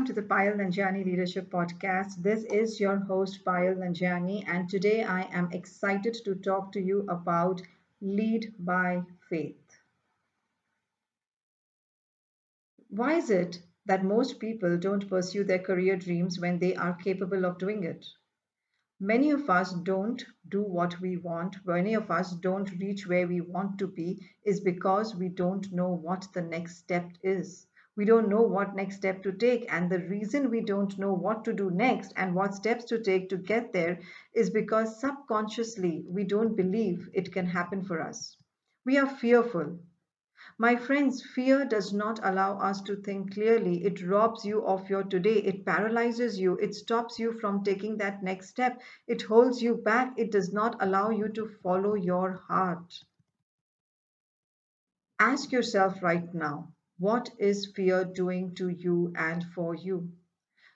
welcome to the Payal Nanjiani Leadership Podcast. This is your host, Payal Nanjiani, and today I am excited to talk to you about Lead by Faith. Why is it that most people don't pursue their career dreams when they are capable of doing it? Many of us don't do what we want, many of us don't reach where we want to be, is because we don't know what the next step is we don't know what next step to take and the reason we don't know what to do next and what steps to take to get there is because subconsciously we don't believe it can happen for us. We are fearful. My friends fear does not allow us to think clearly. It robs you of your today. It paralyzes you. It stops you from taking that next step. It holds you back. It does not allow you to follow your heart. Ask yourself right now what is fear doing to you and for you?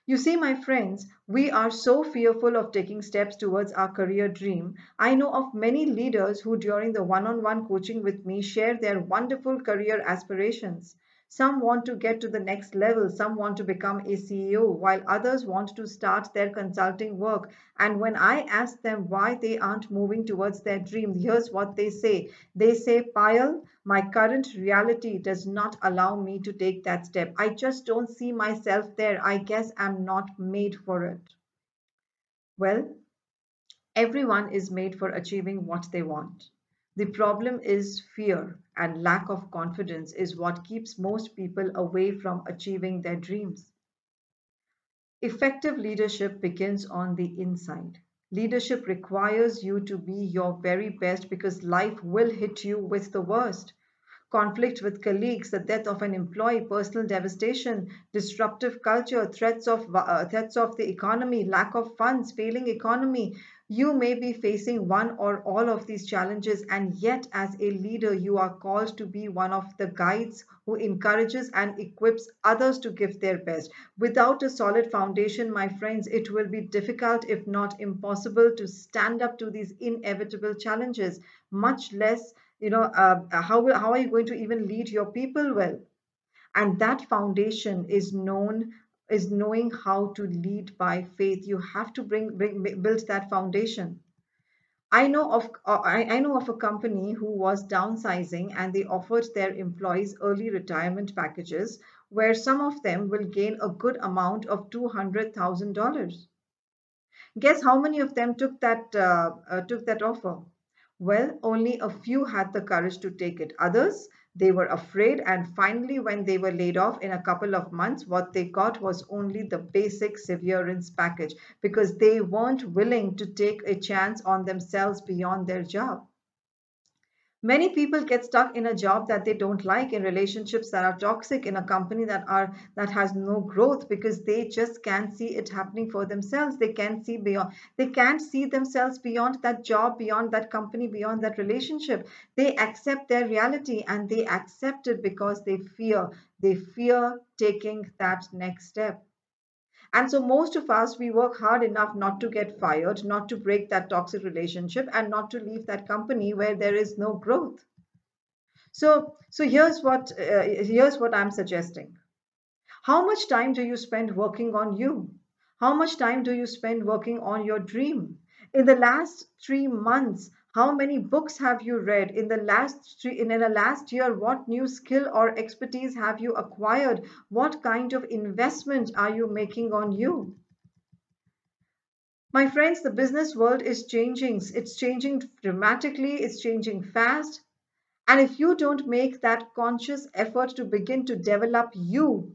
You see, my friends, we are so fearful of taking steps towards our career dream. I know of many leaders who, during the one on one coaching with me, share their wonderful career aspirations. Some want to get to the next level, some want to become a CEO, while others want to start their consulting work. And when I ask them why they aren't moving towards their dream, here's what they say They say, Payal, my current reality does not allow me to take that step. I just don't see myself there. I guess I'm not made for it. Well, everyone is made for achieving what they want. The problem is fear and lack of confidence is what keeps most people away from achieving their dreams. Effective leadership begins on the inside. Leadership requires you to be your very best because life will hit you with the worst. Conflict with colleagues, the death of an employee, personal devastation, disruptive culture, threats of uh, threats of the economy, lack of funds, failing economy, you may be facing one or all of these challenges, and yet, as a leader, you are called to be one of the guides who encourages and equips others to give their best. Without a solid foundation, my friends, it will be difficult, if not impossible, to stand up to these inevitable challenges, much less, you know, uh, how, how are you going to even lead your people well? And that foundation is known is knowing how to lead by faith. You have to bring, bring build that foundation. I know of uh, I, know of a company who was downsizing and they offered their employees early retirement packages where some of them will gain a good amount of $200,000. Guess how many of them took that uh, uh, took that offer? Well, only a few had the courage to take it. Others they were afraid, and finally, when they were laid off in a couple of months, what they got was only the basic severance package because they weren't willing to take a chance on themselves beyond their job. Many people get stuck in a job that they don't like, in relationships that are toxic, in a company that are that has no growth because they just can't see it happening for themselves. They can't see beyond. They can't see themselves beyond that job, beyond that company, beyond that relationship. They accept their reality and they accept it because they fear. They fear taking that next step. And so most of us, we work hard enough not to get fired, not to break that toxic relationship, and not to leave that company where there is no growth. So, so here's what uh, here's what I'm suggesting. How much time do you spend working on you? How much time do you spend working on your dream? In the last three months, how many books have you read in the last three, in the last year? What new skill or expertise have you acquired? What kind of investment are you making on you? My friends, the business world is changing. It's changing dramatically, it's changing fast. And if you don't make that conscious effort to begin to develop you,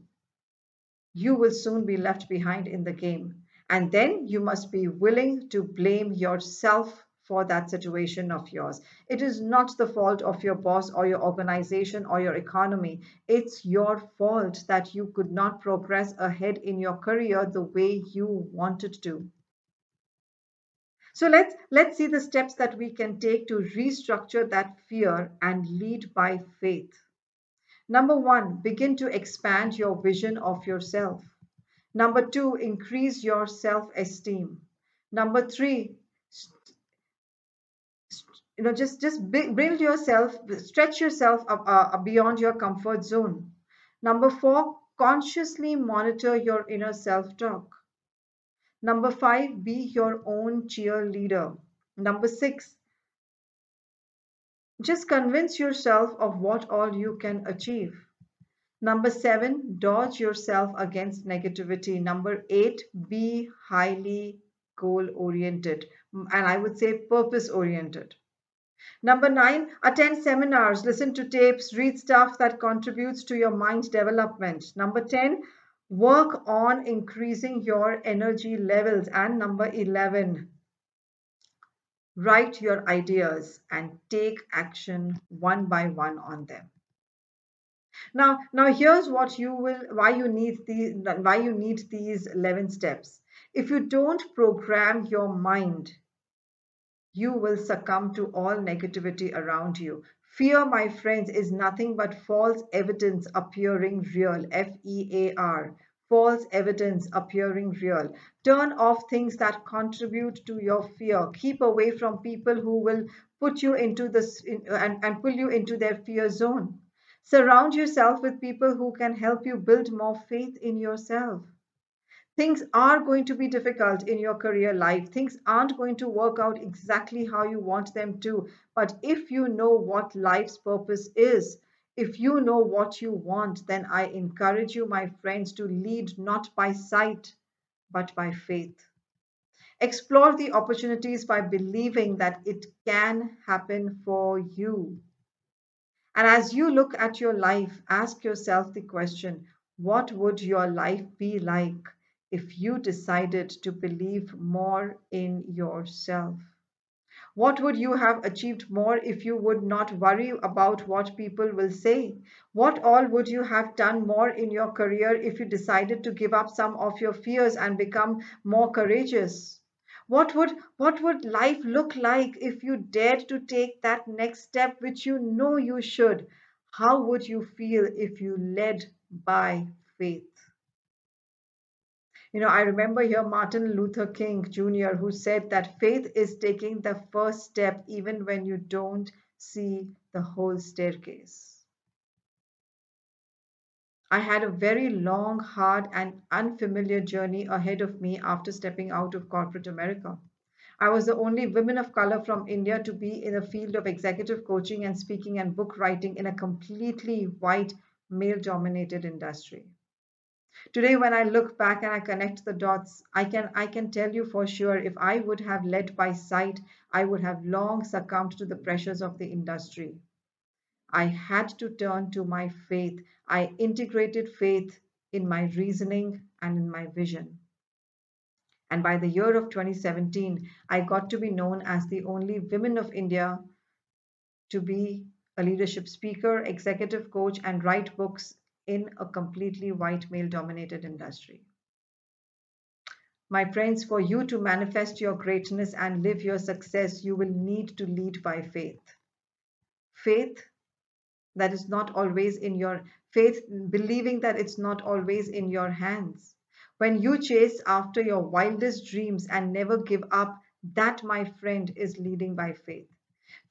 you will soon be left behind in the game. And then you must be willing to blame yourself for that situation of yours. It is not the fault of your boss or your organization or your economy. It's your fault that you could not progress ahead in your career the way you wanted to. So let's let's see the steps that we can take to restructure that fear and lead by faith. Number 1, begin to expand your vision of yourself. Number 2, increase your self-esteem. Number 3, you know just just build yourself stretch yourself up, uh, beyond your comfort zone number four Consciously monitor your inner self talk. Number five, be your own cheerleader. Number six, just convince yourself of what all you can achieve. Number seven, dodge yourself against negativity. Number eight, be highly goal oriented and I would say purpose oriented. Number nine, attend seminars, listen to tapes, read stuff that contributes to your mind development. Number 10, work on increasing your energy levels. And number 11, write your ideas and take action one by one on them now now here's what you will why you need these why you need these 11 steps if you don't program your mind you will succumb to all negativity around you fear my friends is nothing but false evidence appearing real f e a r false evidence appearing real. Turn off things that contribute to your fear. Keep away from people who will put you into this in, and, and pull you into their fear zone. Surround yourself with people who can help you build more faith in yourself. Things are going to be difficult in your career life. Things aren't going to work out exactly how you want them to. But if you know what life's purpose is, if you know what you want, then I encourage you, my friends, to lead not by sight, but by faith. Explore the opportunities by believing that it can happen for you. And as you look at your life, ask yourself the question what would your life be like if you decided to believe more in yourself? What would you have achieved more if you would not worry about what people will say? What all would you have done more in your career if you decided to give up some of your fears and become more courageous? What would what would life look like if you dared to take that next step which you know you should? How would you feel if you led by faith? You know, I remember here Martin Luther King Jr., who said that faith is taking the first step even when you don't see the whole staircase. I had a very long, hard, and unfamiliar journey ahead of me after stepping out of corporate America. I was the only woman of color from India to be in the field of executive coaching and speaking and book writing in a completely white, male dominated industry. Today, when I look back and I connect the dots, I can I can tell you for sure if I would have led by sight, I would have long succumbed to the pressures of the industry. I had to turn to my faith. I integrated faith in my reasoning and in my vision. And by the year of 2017, I got to be known as the only women of India to be a leadership speaker, executive coach, and write books in a completely white male dominated industry. My friends, for you to manifest your greatness and live your success, you will need to lead by faith. Faith that is not always in your faith, believing that it's not always in your hands. When you chase after your wildest dreams and never give up, that, my friend, is leading by faith.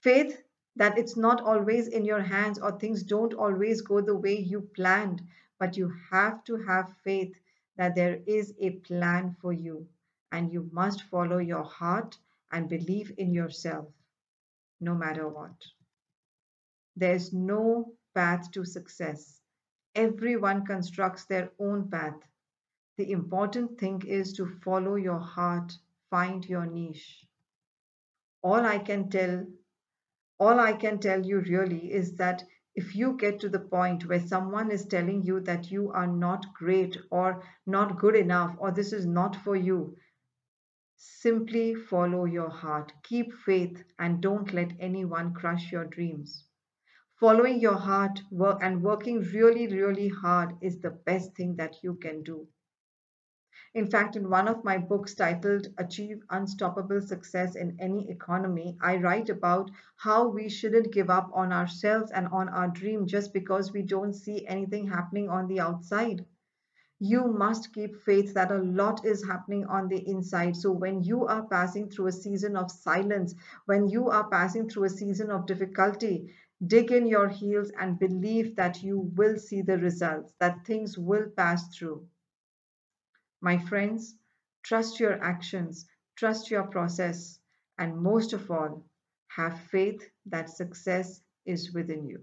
Faith that it's not always in your hands or things don't always go the way you planned, but you have to have faith that there is a plan for you and you must follow your heart and believe in yourself no matter what. There's no path to success. Everyone constructs their own path. The important thing is to follow your heart, find your niche. All I can tell all I can tell you really is that if you get to the point where someone is telling you that you are not great or not good enough or this is not for you, simply follow your heart. Keep faith and don't let anyone crush your dreams. Following your heart work and working really, really hard is the best thing that you can do. In fact, in one of my books titled Achieve Unstoppable Success in Any Economy, I write about how we shouldn't give up on ourselves and on our dream just because we don't see anything happening on the outside. You must keep faith that a lot is happening on the inside. So, when you are passing through a season of silence, when you are passing through a season of difficulty, Dig in your heels and believe that you will see the results, that things will pass through. My friends, trust your actions, trust your process, and most of all, have faith that success is within you.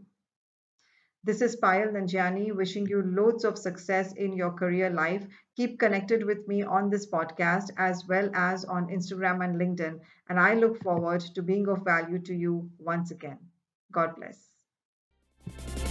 This is Payal Nanjiani wishing you loads of success in your career life. Keep connected with me on this podcast as well as on Instagram and LinkedIn. And I look forward to being of value to you once again. God bless.